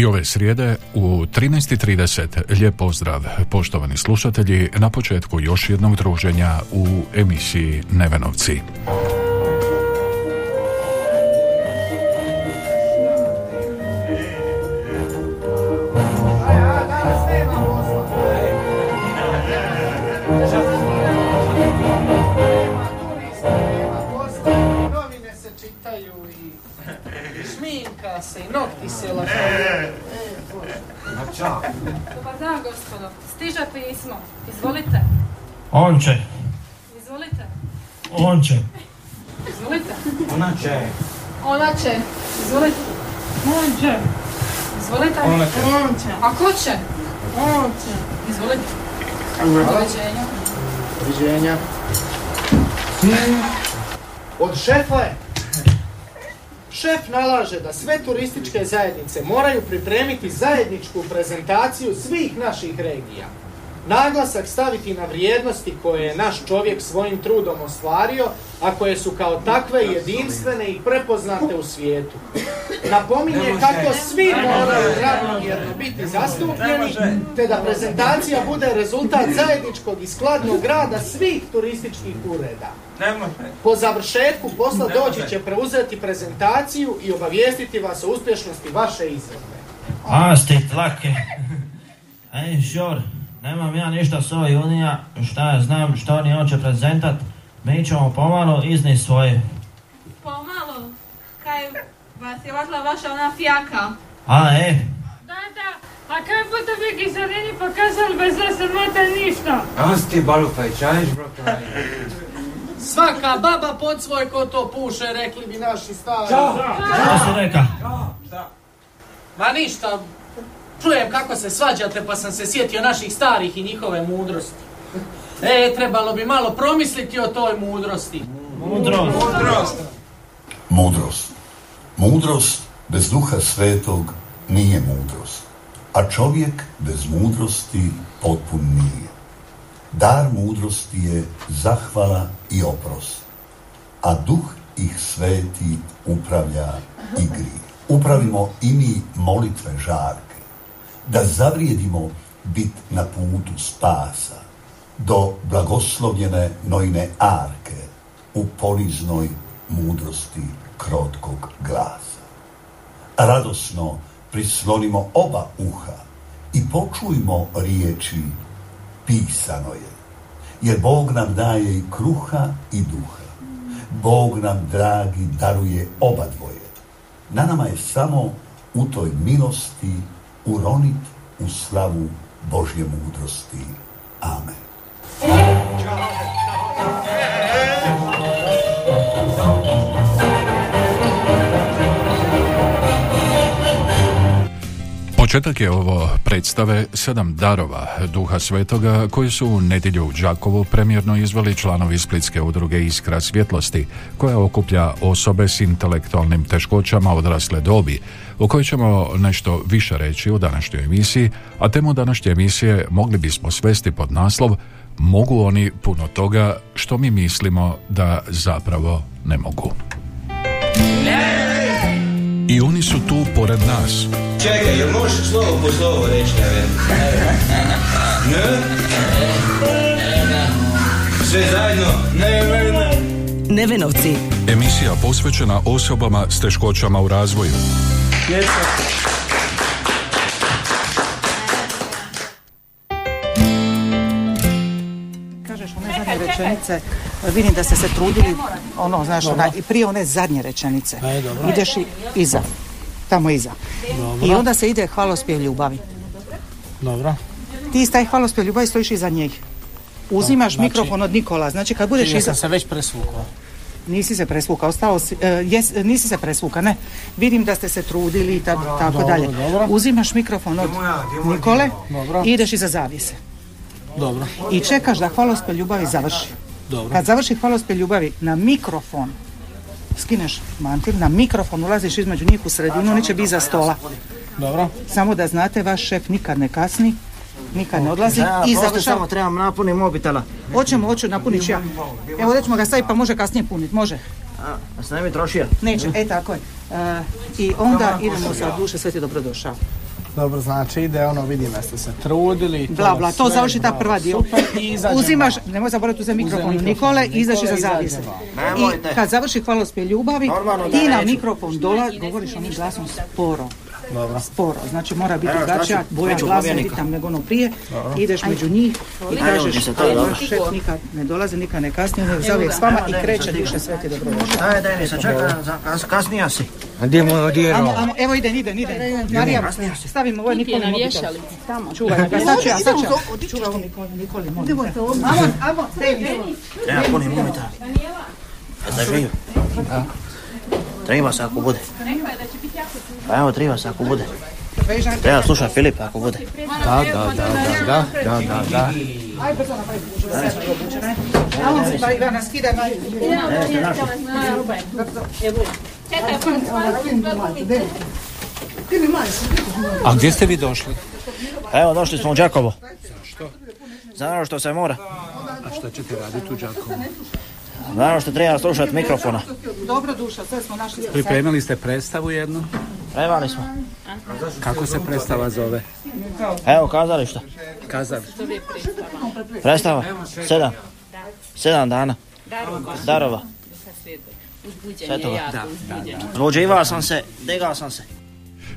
I ove srijede u 13.30 lijep pozdrav poštovani slušatelji. Na početku još jednog druženja u emisiji Nevenovci. Novine se čitaju i šminka se i nokti se lažaju. Dobar dan, gospodo. Stiže pismo. Izvolite. On će, Izvolite. on će. Izvolite. Ona će. Ona će. Izvolite. On će. Izvolite. Ona će. On će. A ko će? On će. Izvolite. Doviđenja. Viđenja. Od šefa je. Šef nalaže da sve turističke zajednice moraju pripremiti zajedničku prezentaciju svih naših regija. Naglasak staviti na vrijednosti koje je naš čovjek svojim trudom ostvario, a koje su kao takve jedinstvene i prepoznate u svijetu. Napominje kako svi moraju ravnomjerno biti zastupljeni, te da prezentacija bude rezultat zajedničkog i skladnog rada svih turističkih ureda. Po završetku posla doći će preuzeti prezentaciju i obavijestiti vas o uspješnosti vaše izvedbe. Asti tlake. Ej, šor, nemam ja ništa s ovih unija, šta ja znam, što oni hoće prezentat. Mi ćemo pomalo izni svoje. Pomalo, kaj vas je vatla vaša ona fjaka. A, e, Da, da. A kaj bodo vi gizarini pokazali bez da se mata ništa? Asti balufaj, čaješ bro kraj. Svaka baba pod svoj ko to puše, rekli bi naši stari. što si reka? Ma ništa, čujem kako se svađate pa sam se sjetio naših starih i njihove mudrosti. E, trebalo bi malo promisliti o toj mudrosti. Mudrost. Mudrost. Mudrost bez duha svetog nije mudrost, a čovjek bez mudrosti potpun nije. Dar mudrosti je zahvala i oprost, a duh ih sveti upravlja i grije. Upravimo i mi molitve žarke, da zavrijedimo bit na putu spasa, do blagoslovljene nojne arke u poniznoj mudrosti krotkog glasa. Radosno prislonimo oba uha i počujmo riječi pisano je, jer Bog nam daje i kruha i duha. Bog nam, dragi, daruje oba dvoje. Na nama je samo u toj milosti uronit u slavu Božje mudrosti. Amen. Početak je ovo predstave Sedam darova Duha Svetoga koji su u nedjelju u Đakovu premjerno izveli članovi Splitske udruge Iskra svjetlosti koja okuplja osobe s intelektualnim teškoćama odrasle dobi o kojoj ćemo nešto više reći u današnjoj emisiji, a temu današnje emisije mogli bismo svesti pod naslov Mogu oni puno toga što mi mislimo da zapravo ne mogu. I oni su tu pored nas. Čekaj, jel možeš slovo po slovo reći, ne Ne? Sve zajedno? Ne, ne, ne. Nevenovci. Emisija posvećena osobama s teškoćama u razvoju. Zadnje rečenice, vidim da ste se trudili, ono, znaš, ona, i prije one zadnje rečenice. Ideš i iza, tamo iza. I onda se ide hvalospjev ljubavi. Dobro. ti iz taj hvalospjev ljubavi stojiš iza njih. Uzimaš znači- mikrofon od Nikola, znači kad budeš iza... sam se već presvukao. Nisi se presvuka, ostao si, e, jes, nisi se presvuka, ne. Vidim da ste se trudili i ta- tako dobro, dalje. dobro. Uzimaš mikrofon od Nikole Dobro. i ideš iza zavise. Dobro, I čekaš da hvalospjev ljubavi završi. dobro. Kad završi hvalospjev ljubavi na mikrofon, skineš mantil, na mikrofon ulaziš između njih u sredinu, oni će biti iza stola. Dobro. Samo da znate, vaš šef nikad ne kasni, nikad ne odlazi Ja, i završava. samo trebam napuniti mobitela. Hoćemo, hoću, napunit ću ja. Evo, da ćemo ga staviti pa može kasnije puniti, može. A, se ne bi trošio. Neće, e tako je. E, I onda idemo sa duše, sve ti dobrodošao. Dobro, znači ide ono, vidim da ste se trudili. to Bla, bla, to završi ta prva dio. Uzimaš, nemoj zaboraviti uzeti mikrofon mikrofon Nikole i Nikole, iza zavise. izađemo. I kad završi hvalospjev ljubavi, Normalno ti na neću. mikrofon dola, govoriš onim glasom sporo. Dobro. Sporo, znači mora biti Evo, drugačija, znači, boja glasa tam nego ono prije. Ideš među njih i kažeš, dobro. vaš šef nikad ne dolazi, nikad ne kasni, on je zauvijek s vama i kreće duše, sve ti dobrodošao. Daj, daj mi se, kas, kasnija si. Amo, amo, evo ide, ide, ide. Marija, stavimo ovo Nikoli mobitel. Čuvaj ga, sad ću ja, sad ću ja. Čuvaj ovo Nikoli, mobitel. Amo, amo, tebi. Treba punim mobitel. A da živ. Treba se ako bude. Pa evo, treba se ako bude. Treba slušat Filipa ako bude. Da, da, da, da, da, da, da, da. Aj, brzo sve obučene. Pa Ivana, majicu. A gdje ste vi došli? Pa evo, došli smo u Đakovo. Za ono što se mora. A što ćete raditi u Đakovu? Ono što treba slušat mikrofona. Dobro duša, sve smo našli. Pripremili ste predstavu jednu? Trebali smo. Kako se predstava zove? Evo, kazališta. Kazali. Predstava. Sedam. Sedam dana. Darova. Svetoga. Zbuđivao sam se, digao sam se.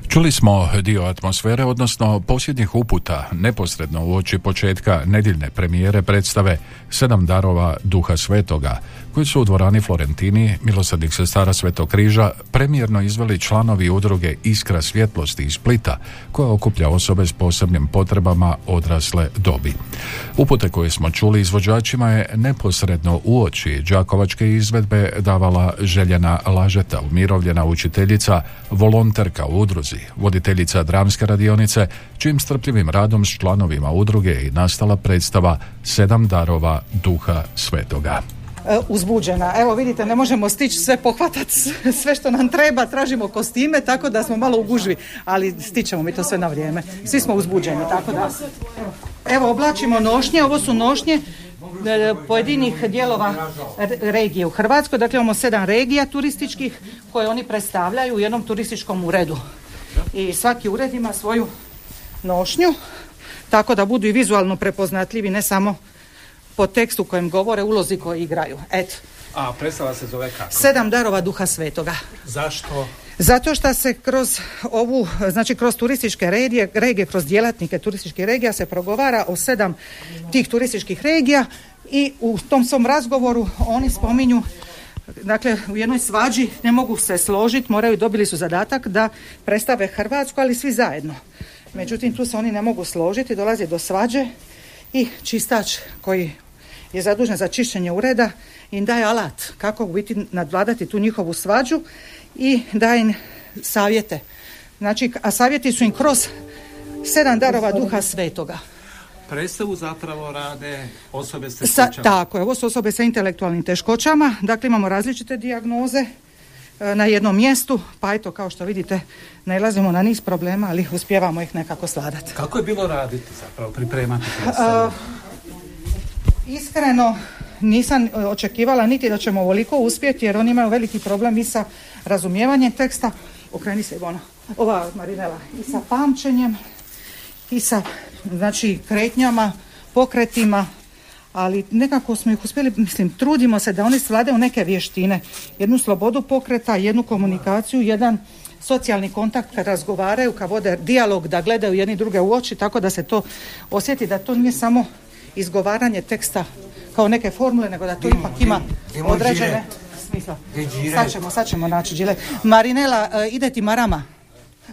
Čuli smo dio atmosfere, odnosno posljednjih uputa, neposredno uoči početka nedjeljne premijere predstave Sedam darova Duha Svetoga, koji su u dvorani Florentini, milosrdnih sestara Svetog križa, premijerno izveli članovi udruge Iskra svjetlosti iz Splita, koja okuplja osobe s posebnim potrebama odrasle dobi. Upute koje smo čuli izvođačima je neposredno uoči Đakovačke izvedbe davala Željena Lažeta, umirovljena učiteljica, volonterka u udruzi, voditeljica dramske radionice, čim strpljivim radom s članovima udruge i nastala predstava Sedam darova Duha Svetoga. E, uzbuđena. Evo vidite, ne možemo stići sve pohvatati, sve što nam treba, tražimo kostime, tako da smo malo u gužvi, ali stićemo mi to sve na vrijeme. Svi smo uzbuđeni, tako da... Evo, oblačimo nošnje, ovo su nošnje e, pojedinih dijelova re- regije u Hrvatskoj, dakle imamo sedam regija turističkih koje oni predstavljaju u jednom turističkom uredu. I svaki ured ima svoju nošnju, tako da budu i vizualno prepoznatljivi, ne samo po tekstu kojem govore, ulozi koji igraju. Eto, A predstava se zove kako? sedam darova duha svetoga. Zašto? Zato što se kroz ovu, znači kroz turističke regije, regije, kroz djelatnike turističkih regija se progovara o sedam tih turističkih regija i u tom svom razgovoru oni spominju Dakle, u jednoj svađi ne mogu se složiti, moraju, dobili su zadatak da predstave Hrvatsku, ali svi zajedno. Međutim, tu se oni ne mogu složiti, dolazi do svađe i čistač koji je zadužen za čišćenje ureda im daje alat kako u biti nadvladati tu njihovu svađu i daje im savjete. Znači, a savjeti su im kroz sedam darova duha svetoga. Predstavu zapravo rade osobe s Sa, teškoćama. tako je, ovo su osobe sa intelektualnim teškoćama, dakle imamo različite dijagnoze e, na jednom mjestu, pa eto kao što vidite nailazimo na niz problema, ali uspijevamo ih nekako sladati. Kako je bilo raditi zapravo, pripremati predstavu? Iskreno nisam e, očekivala niti da ćemo ovoliko uspjeti jer oni imaju veliki problem i sa razumijevanjem teksta. Okreni se Ivona. Ova Marinela. I sa pamćenjem i sa znači kretnjama, pokretima, ali nekako smo ih uspjeli, mislim, trudimo se da oni svladaju neke vještine. Jednu slobodu pokreta, jednu komunikaciju, jedan socijalni kontakt kad razgovaraju, kad vode dijalog, da gledaju jedni druge u oči, tako da se to osjeti da to nije samo izgovaranje teksta kao neke formule, nego da to ipak ima određene smisla. Sad ćemo, sad ćemo naći džile. Marinela, e, ide ti marama.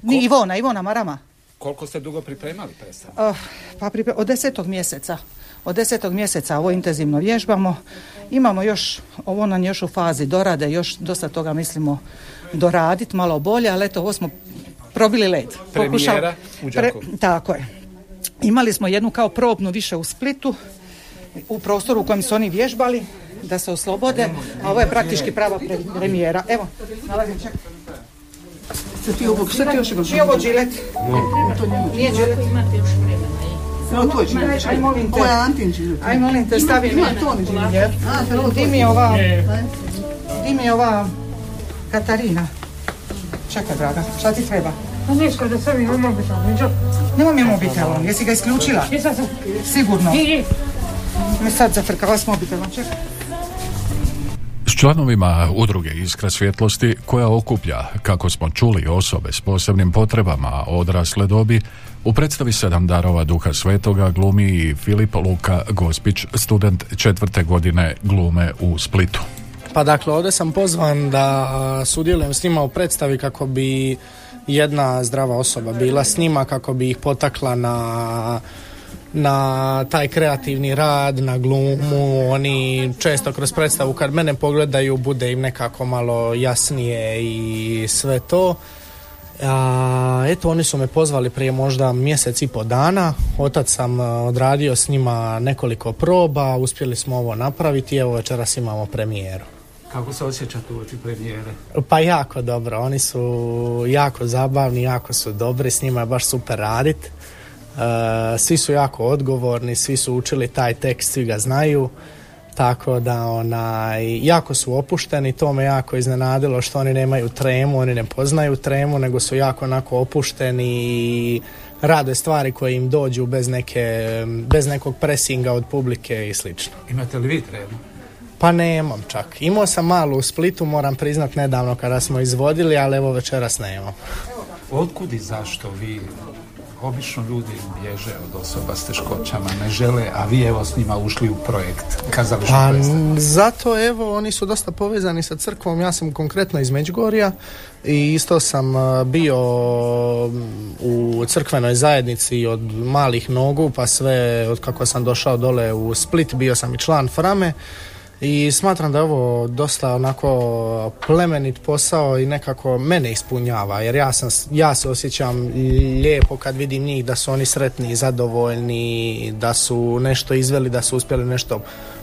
Ni Ivona, Ivona marama. Koliko ste dugo pripremali predstavu? Uh, pa pripre- od desetog mjeseca. Od desetog mjeseca ovo intenzivno vježbamo. Imamo još, ovo nam je još u fazi dorade, još dosta toga mislimo doraditi, malo bolje, ali eto, ovo smo probili led. Premijera u Đakovu. tako je. Imali smo jednu kao probnu više u Splitu, u prostoru u kojem su oni vježbali, da se oslobode, a ovo je praktički prava pre- premijera. Evo, nalazim, čekaj. Šta ti ovo, šta ti još imaš? Je ovo džilet? Nije džilet. Evo to je džilet. Aj, molim te. Ovo je Antin džilet. Aj, molim te, stavi Ima mi. Di mi je ova, di mi je ova Katarina. Čekaj, draga, šta ti treba? Pa ništa, da imam mobitel, niđo. Nemam je mobitelom, jesi ga isključila? Sigurno. I, i. Me sad zafrkala s mobitelom, čekaj. S članovima udruge Iskra svjetlosti koja okuplja, kako smo čuli, osobe s posebnim potrebama odrasle dobi, u predstavi sedam darova duha svetoga glumi i Filip Luka Gospić, student četvrte godine glume u Splitu. Pa dakle, ovdje sam pozvan da sudjelujem s njima u predstavi kako bi jedna zdrava osoba bila s njima, kako bi ih potakla na na taj kreativni rad, na glumu, oni često kroz predstavu kad mene pogledaju bude im nekako malo jasnije i sve to. A, eto, oni su me pozvali prije možda mjesec i po dana. Otac sam a, odradio s njima nekoliko proba, uspjeli smo ovo napraviti evo večeras imamo premijeru. Kako se osjećate uoči premijere? Pa jako dobro, oni su jako zabavni, jako su dobri, s njima je baš super radit. E, svi su jako odgovorni, svi su učili taj tekst, svi ga znaju. Tako da onaj, jako su opušteni, to me jako iznenadilo što oni nemaju tremu, oni ne poznaju tremu, nego su jako onako opušteni i rade stvari koje im dođu bez, neke, bez nekog presinga od publike i slično. Imate li vi tremu? Pa nemam čak. Imao sam malo u Splitu, moram priznat nedavno kada smo izvodili, ali evo večeras nemam. Otkud i zašto vi Obično ljudi bježe od osoba s teškoćama, ne žele, a vi evo s njima ušli u projekt kazališnog Pa zato evo oni su dosta povezani sa crkvom, ja sam konkretno iz Međugorja i isto sam a, bio u crkvenoj zajednici od malih nogu pa sve od kako sam došao dole u Split bio sam i član Frame i smatram da je ovo dosta onako plemenit posao i nekako mene ispunjava jer ja, sam, ja se osjećam lijepo kad vidim njih da su oni sretni i zadovoljni, da su nešto izveli, da su uspjeli nešto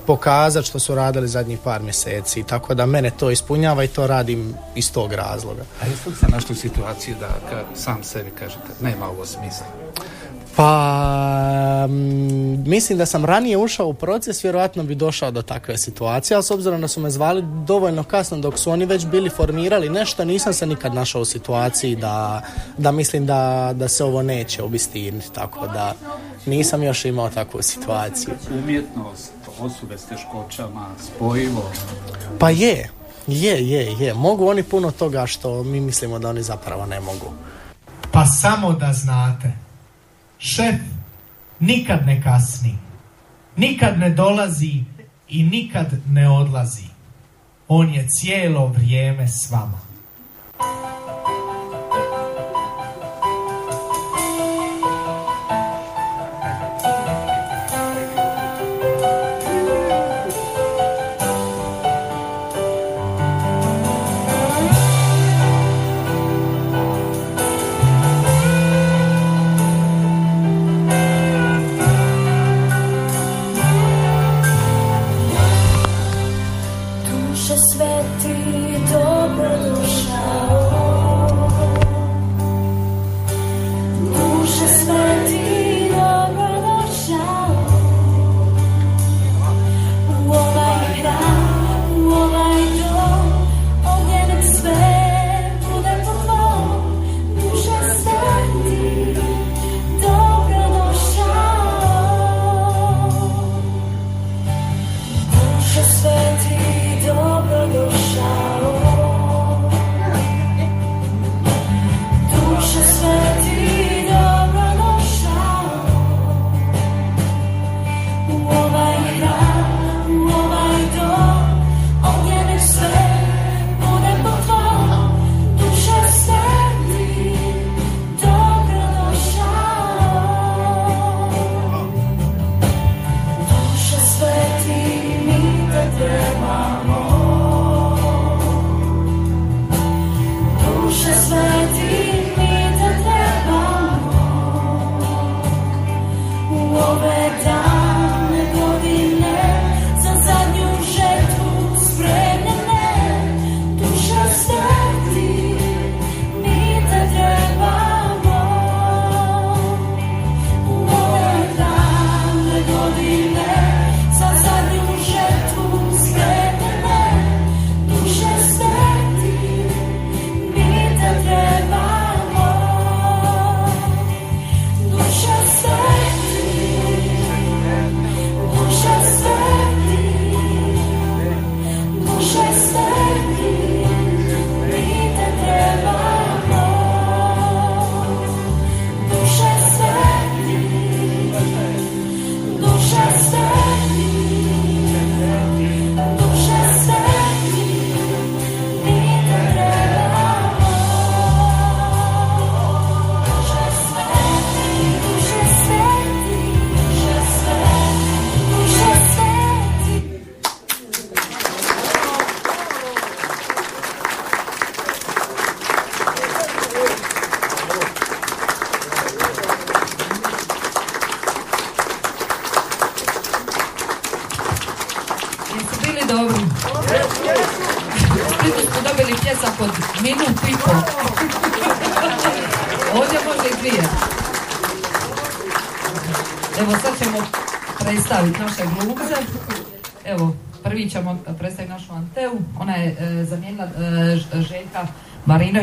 pokazati što su radili zadnjih par mjeseci. Tako da mene to ispunjava i to radim iz tog razloga. A jeste li se našli u situaciji da kad sam sebi kažete nema ovo smisla? Pa, mm, mislim da sam ranije ušao u proces, vjerojatno bi došao do takve situacije, ali s obzirom da su me zvali dovoljno kasno dok su oni već bili formirali nešto, nisam se nikad našao u situaciji da, da mislim da, da se ovo neće obistiniti, tako da nisam još imao takvu situaciju. Umjetnost, osobe s teškoćama, spojivo. Pa je, je, je, je. Mogu oni puno toga što mi mislimo da oni zapravo ne mogu. Pa samo da znate, šef nikad ne kasni, nikad ne dolazi i nikad ne odlazi. On je cijelo vrijeme s vama.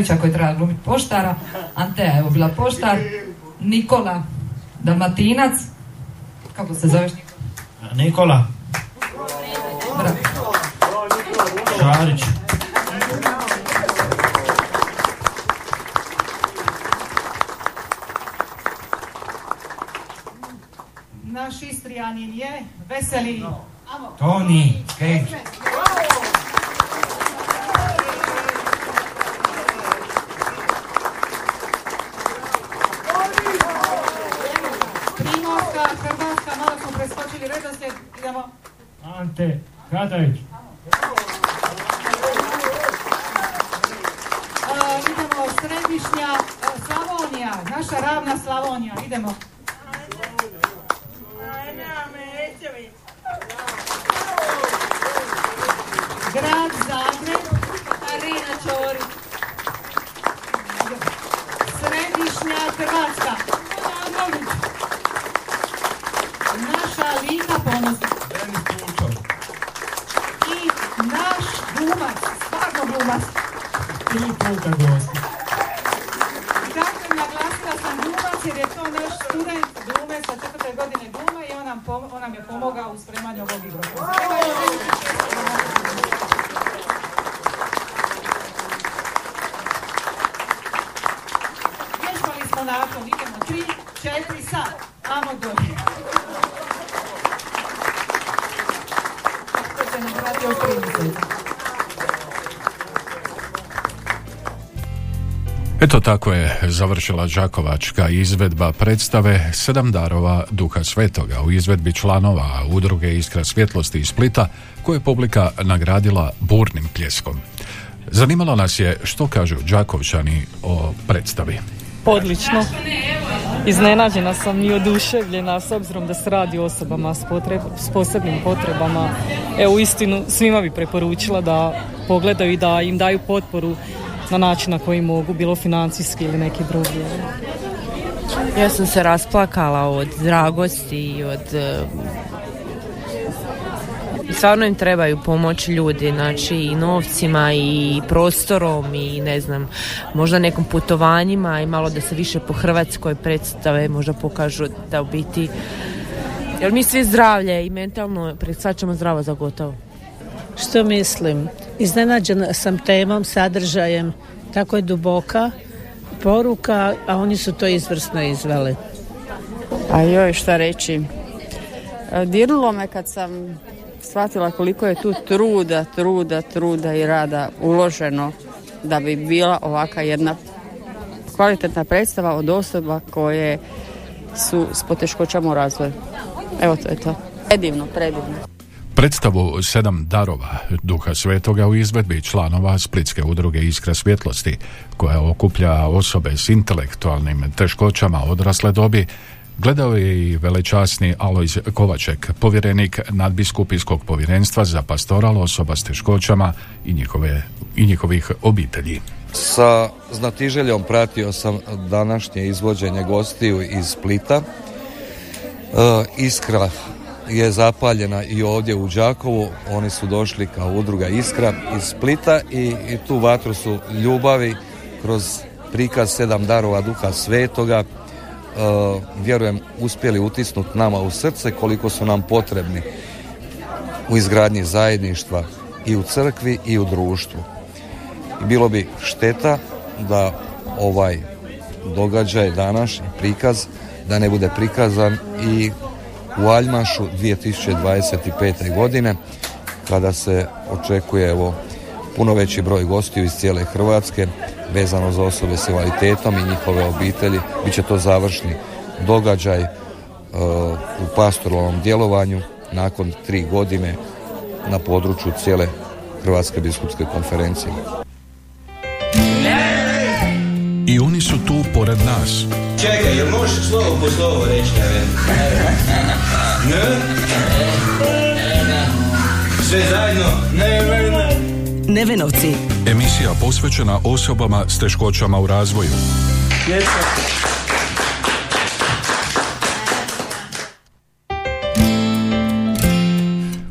Marinovića koji treba glumiti poštara. Antea je evo bila poštar. Nikola Dalmatinac. Kako se zoveš Nikola? Nikola Bravo. Šarić. Naš Istrijanin je veseli. Toni, Cage. Boa tarde. Tri puta gosti. Dakle, naglasila sam glumac jer je to naš student glume sa četvrte godine glume i on nam, pom- on nam je pomogao u spremanju ovog igrokaza. Evo još jedan. Vježbali smo nakon, idemo tri, četiri, sad. Amo dolje. To će nam trati još tri mjeseca. Eto tako je završila Đakovačka izvedba predstave Sedam darova Duha Svetoga u izvedbi članova udruge Iskra svjetlosti iz Splita koje je publika nagradila burnim pljeskom. Zanimalo nas je što kažu Đakovčani o predstavi. Odlično. Iznenađena sam i oduševljena s obzirom da se radi o osobama s, potreb- s posebnim potrebama. Evo istinu svima bi preporučila da pogledaju i da im daju potporu na način na koji mogu, bilo financijski ili neki drugi. Ja sam se rasplakala od dragosti i od... e, i Stvarno im trebaju pomoć ljudi, znači i novcima i prostorom i ne znam, možda nekom putovanjima i malo da se više po Hrvatskoj predstave možda pokažu da u biti jer mi svi zdravlje i mentalno predstavljamo zdravo za gotovo. Što mislim? Iznenađena sam temom, sadržajem, tako je duboka poruka, a oni su to izvrsno izveli. A joj, šta reći. E, Dirnulo me kad sam shvatila koliko je tu truda, truda, truda i rada uloženo da bi bila ovaka jedna kvalitetna predstava od osoba koje su s poteškoćama u razvoju. Evo to je to. Predivno, predivno. Predstavu Sedam darova Duha Svetoga u izvedbi članova Splitske udruge Iskra svjetlosti, koja okuplja osobe s intelektualnim teškoćama odrasle dobi, gledao je i velečasni Alojz Kovaček, povjerenik nadbiskupijskog povjerenstva za pastoral osoba s teškoćama i, njihove, i njihovih obitelji. Sa znatiželjom pratio sam današnje izvođenje gostiju iz Splita. E, Iskra je zapaljena i ovdje u Đakovu. Oni su došli kao udruga Iskra iz Splita i, i tu vatru su ljubavi kroz prikaz sedam darova duha svetoga e, vjerujem uspjeli utisnuti nama u srce koliko su nam potrebni u izgradnji zajedništva i u crkvi i u društvu. I bilo bi šteta da ovaj događaj današnji prikaz da ne bude prikazan i u Aljmašu 2025. godine kada se očekuje evo puno veći broj gostiju iz cijele Hrvatske vezano za osobe s invaliditetom i njihove obitelji. Biće to završni događaj e, u pastoralnom djelovanju nakon tri godine na području cijele Hrvatske biskupske konferencije. I oni su tu pored nas. Čekaj, jel možeš slovo po slovo reći, ne? Sve zajedno. Nevenovci. Emisija posvećena osobama s teškoćama u razvoju.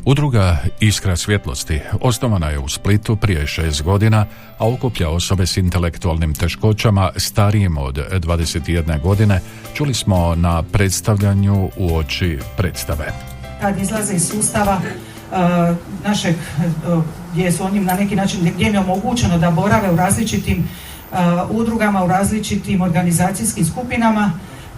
Udruga Iskra svjetlosti osnovana je u Splitu prije šest godina, a okuplja osobe s intelektualnim teškoćama starijim od 21 godine. Čuli smo na predstavljanju u oči predstave. kad izlaze iz sustava uh, našeg, uh, gdje su oni na neki način, gdje je omogućeno da borave u različitim uh, udrugama, u različitim organizacijskim skupinama,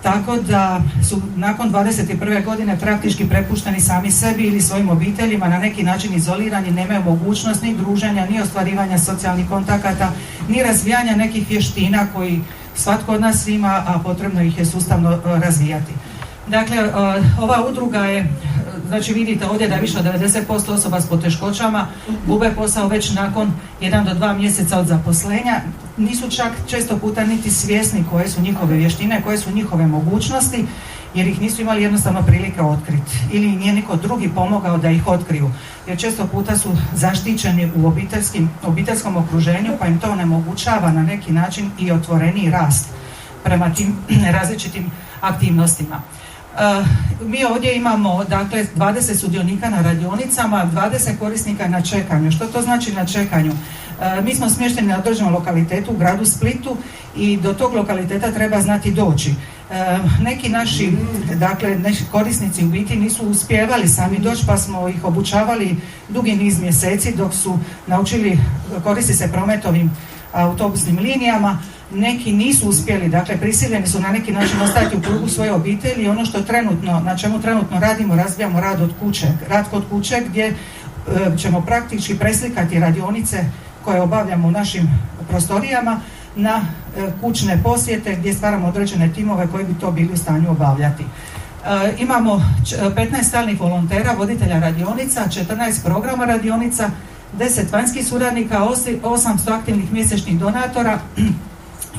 tako da su nakon 21. godine praktički prepušteni sami sebi ili svojim obiteljima, na neki način izolirani, nemaju mogućnost ni druženja, ni ostvarivanja socijalnih kontakata, ni razvijanja nekih vještina koji svatko od nas ima, a potrebno ih je sustavno uh, razvijati. Dakle, uh, ova udruga je, uh, znači vidite ovdje da je više od 90% osoba s poteškoćama gube posao već nakon 1 do 2 mjeseca od zaposlenja. Nisu čak često puta niti svjesni koje su njihove vještine, koje su njihove mogućnosti, jer ih nisu imali jednostavno prilike otkriti. Ili nije niko drugi pomogao da ih otkriju. Jer često puta su zaštićeni u obiteljskim, obiteljskom okruženju, pa im to onemogućava na neki način i otvoreniji rast prema tim različitim aktivnostima. Uh, mi ovdje imamo dakle 20 sudionika na radionicama, 20 korisnika na čekanju. Što to znači na čekanju? Uh, mi smo smješteni na određenom lokalitetu u gradu Splitu i do tog lokaliteta treba znati doći. Uh, neki naši, dakle, naši korisnici u biti nisu uspjevali sami doći pa smo ih obučavali dugi niz mjeseci dok su naučili koristi se prometovim autobusnim linijama, neki nisu uspjeli, dakle prisiljeni su na neki način ostati u krugu svoje obitelji i ono što trenutno, na čemu trenutno radimo, razvijamo rad od kuće, rad kod kuće gdje e, ćemo praktički preslikati radionice koje obavljamo u našim prostorijama na e, kućne posjete gdje stvaramo određene timove koji bi to bili u stanju obavljati. E, imamo č- 15 stalnih volontera, voditelja radionica, 14 programa radionica, 10 vanjskih suradnika, osi- 800 aktivnih mjesečnih donatora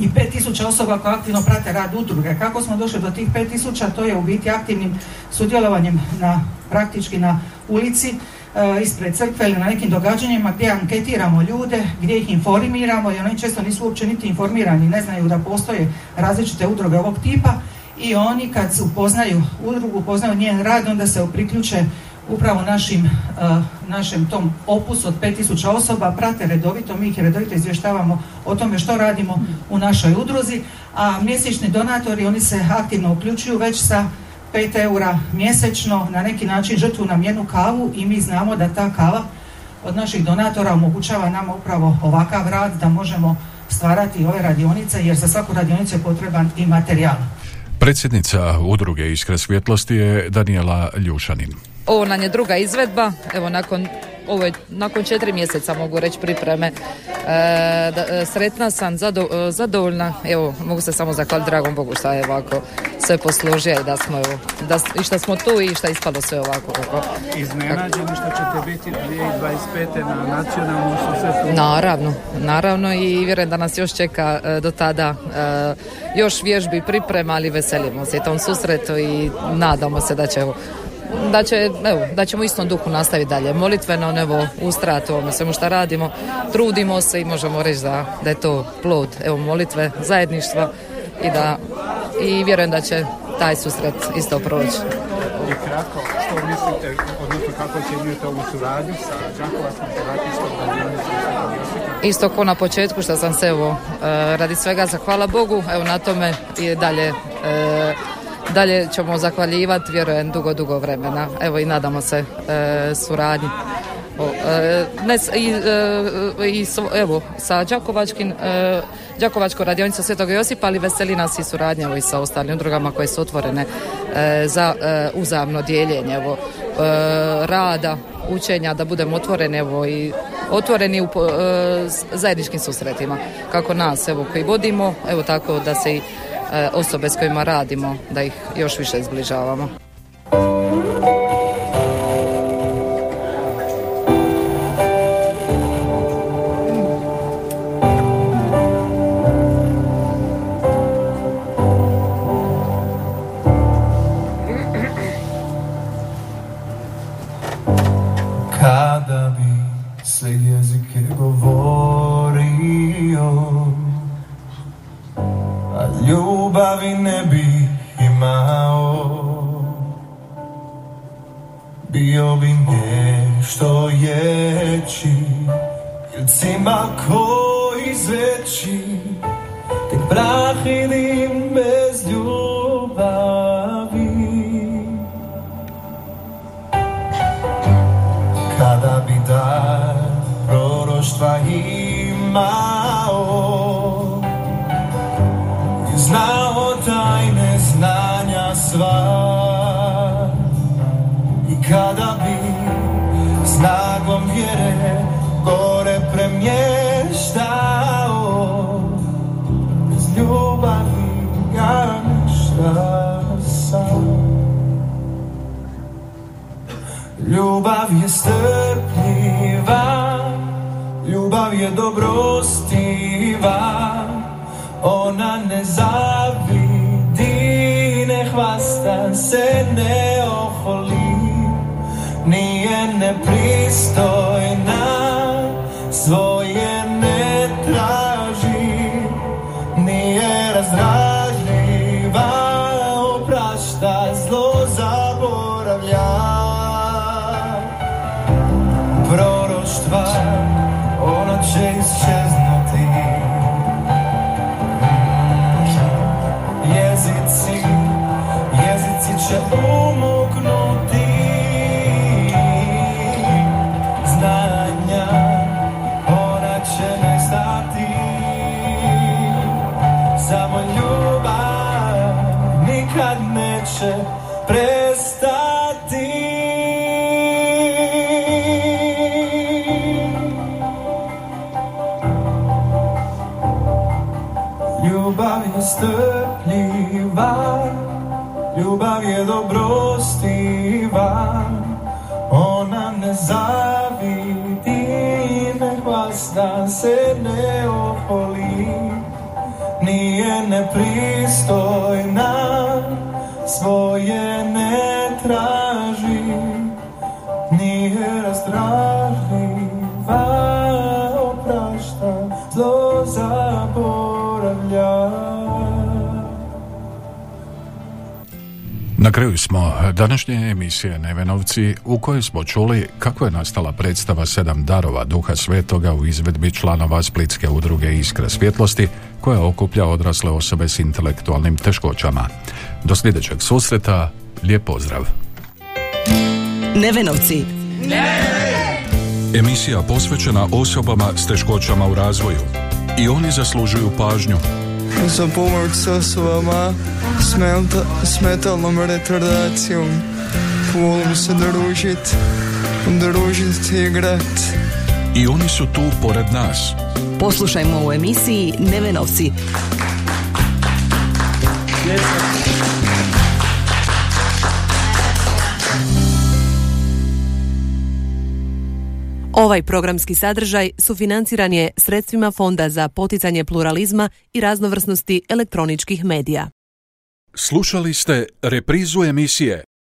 i 5000 osoba koje aktivno prate rad udruge. Kako smo došli do tih 5000, to je u biti aktivnim sudjelovanjem na, praktički na ulici, e, ispred crkve ili na nekim događanjima gdje anketiramo ljude, gdje ih informiramo i oni često nisu uopće niti informirani, ne znaju da postoje različite udruge ovog tipa i oni kad upoznaju udrugu, upoznaju njen rad, onda se priključe upravo našim, uh, našem tom opusu od 5000 osoba, prate redovito, mi ih redovito izvještavamo o tome što radimo u našoj udruzi, a mjesečni donatori, oni se aktivno uključuju već sa 5 eura mjesečno, na neki način žrtvu nam jednu kavu i mi znamo da ta kava od naših donatora omogućava nama upravo ovakav rad, da možemo stvarati ove radionice, jer za svaku radionicu je potreban i materijal. Predsjednica udruge Iskra svjetlosti je Daniela Ljušanin. Ovo nam je druga izvedba, evo nakon ovo je nakon četiri mjeseca mogu reći pripreme. E, da, e, sretna sam, zado, e, zadovoljna, evo mogu se samo zahvaliti dragom Bogu šta je ovako sve poslužio i da smo evo, da, i šta smo tu i šta ispalo sve ovako kako. Iznenađeni što ćete biti 2025. na nacionalnom susretu. Naravno, naravno i vjerujem da nas još čeka e, do tada e, još vježbi priprema, ali veselimo se i tom susretu i nadamo se da će evo, da, će, evo, da ćemo istom duhu nastaviti dalje molitveno, evo, ustrajati u ovome svemu što radimo, trudimo se i možemo reći da, da je to plod evo, molitve, zajedništva i da i vjerujem da će taj susret isto proći. I kratko, što mislite, odnosno kako ocjenjujete ovu suradnju sa Đakovačkom? Isto ko na početku što sam se evo e, radi svega zahvala Bogu, evo na tome i dalje e, dalje ćemo zahvaljivati vjerujem dugo, dugo vremena. Evo i nadamo se e, suradnji. E, i, e, i evo sa Đakovačkim e, Đakovačko radionica Svetog Josipa, ali veseli nas i suradnja i sa ostalim udrugama koje su otvorene e, za e, uzajamno dijeljenje evo, e, rada, učenja, da budemo otvoreni evo, i otvoreni u zajedničkim susretima. Kako nas evo, koji vodimo, evo tako da se i osobe s kojima radimo, da ih još više zbližavamo. Ljubav je strpljiva, ljubav je dobrostiva, ona ne zavidi, ne hvasta se, ne oholi, nije nepristojna, svoje Samo ljubav nikad neće prestati. Ljubav je strpljiva, ljubav je dobrostiva, ona ne zavidi, ne hvasta se, ne nije nepristojna, svoje ne traži, nije razdražljiva, oprašta, zlo zaboravlja. Na kraju smo današnje emisije Nevenovci u kojoj smo čuli kako je nastala predstava Sedam darova Duha Svetoga u izvedbi članova Splitske udruge Iskra svjetlosti koja okuplja odrasle osobe s intelektualnim teškoćama. Do sljedećeg susreta, lijep pozdrav. Nevenovci. Emisija posvećena osobama s teškoćama u razvoju. I oni zaslužuju pažnju. Za pomoć s osobama s, melta, s metalnom retardacijom. Volim se družit, družit i igrat. I oni su tu pored nas. Poslušajmo u emisiji Nevenovci. Ovaj programski sadržaj sufinanciran je sredstvima Fonda za poticanje pluralizma i raznovrsnosti elektroničkih medija. Slušali ste reprizu emisije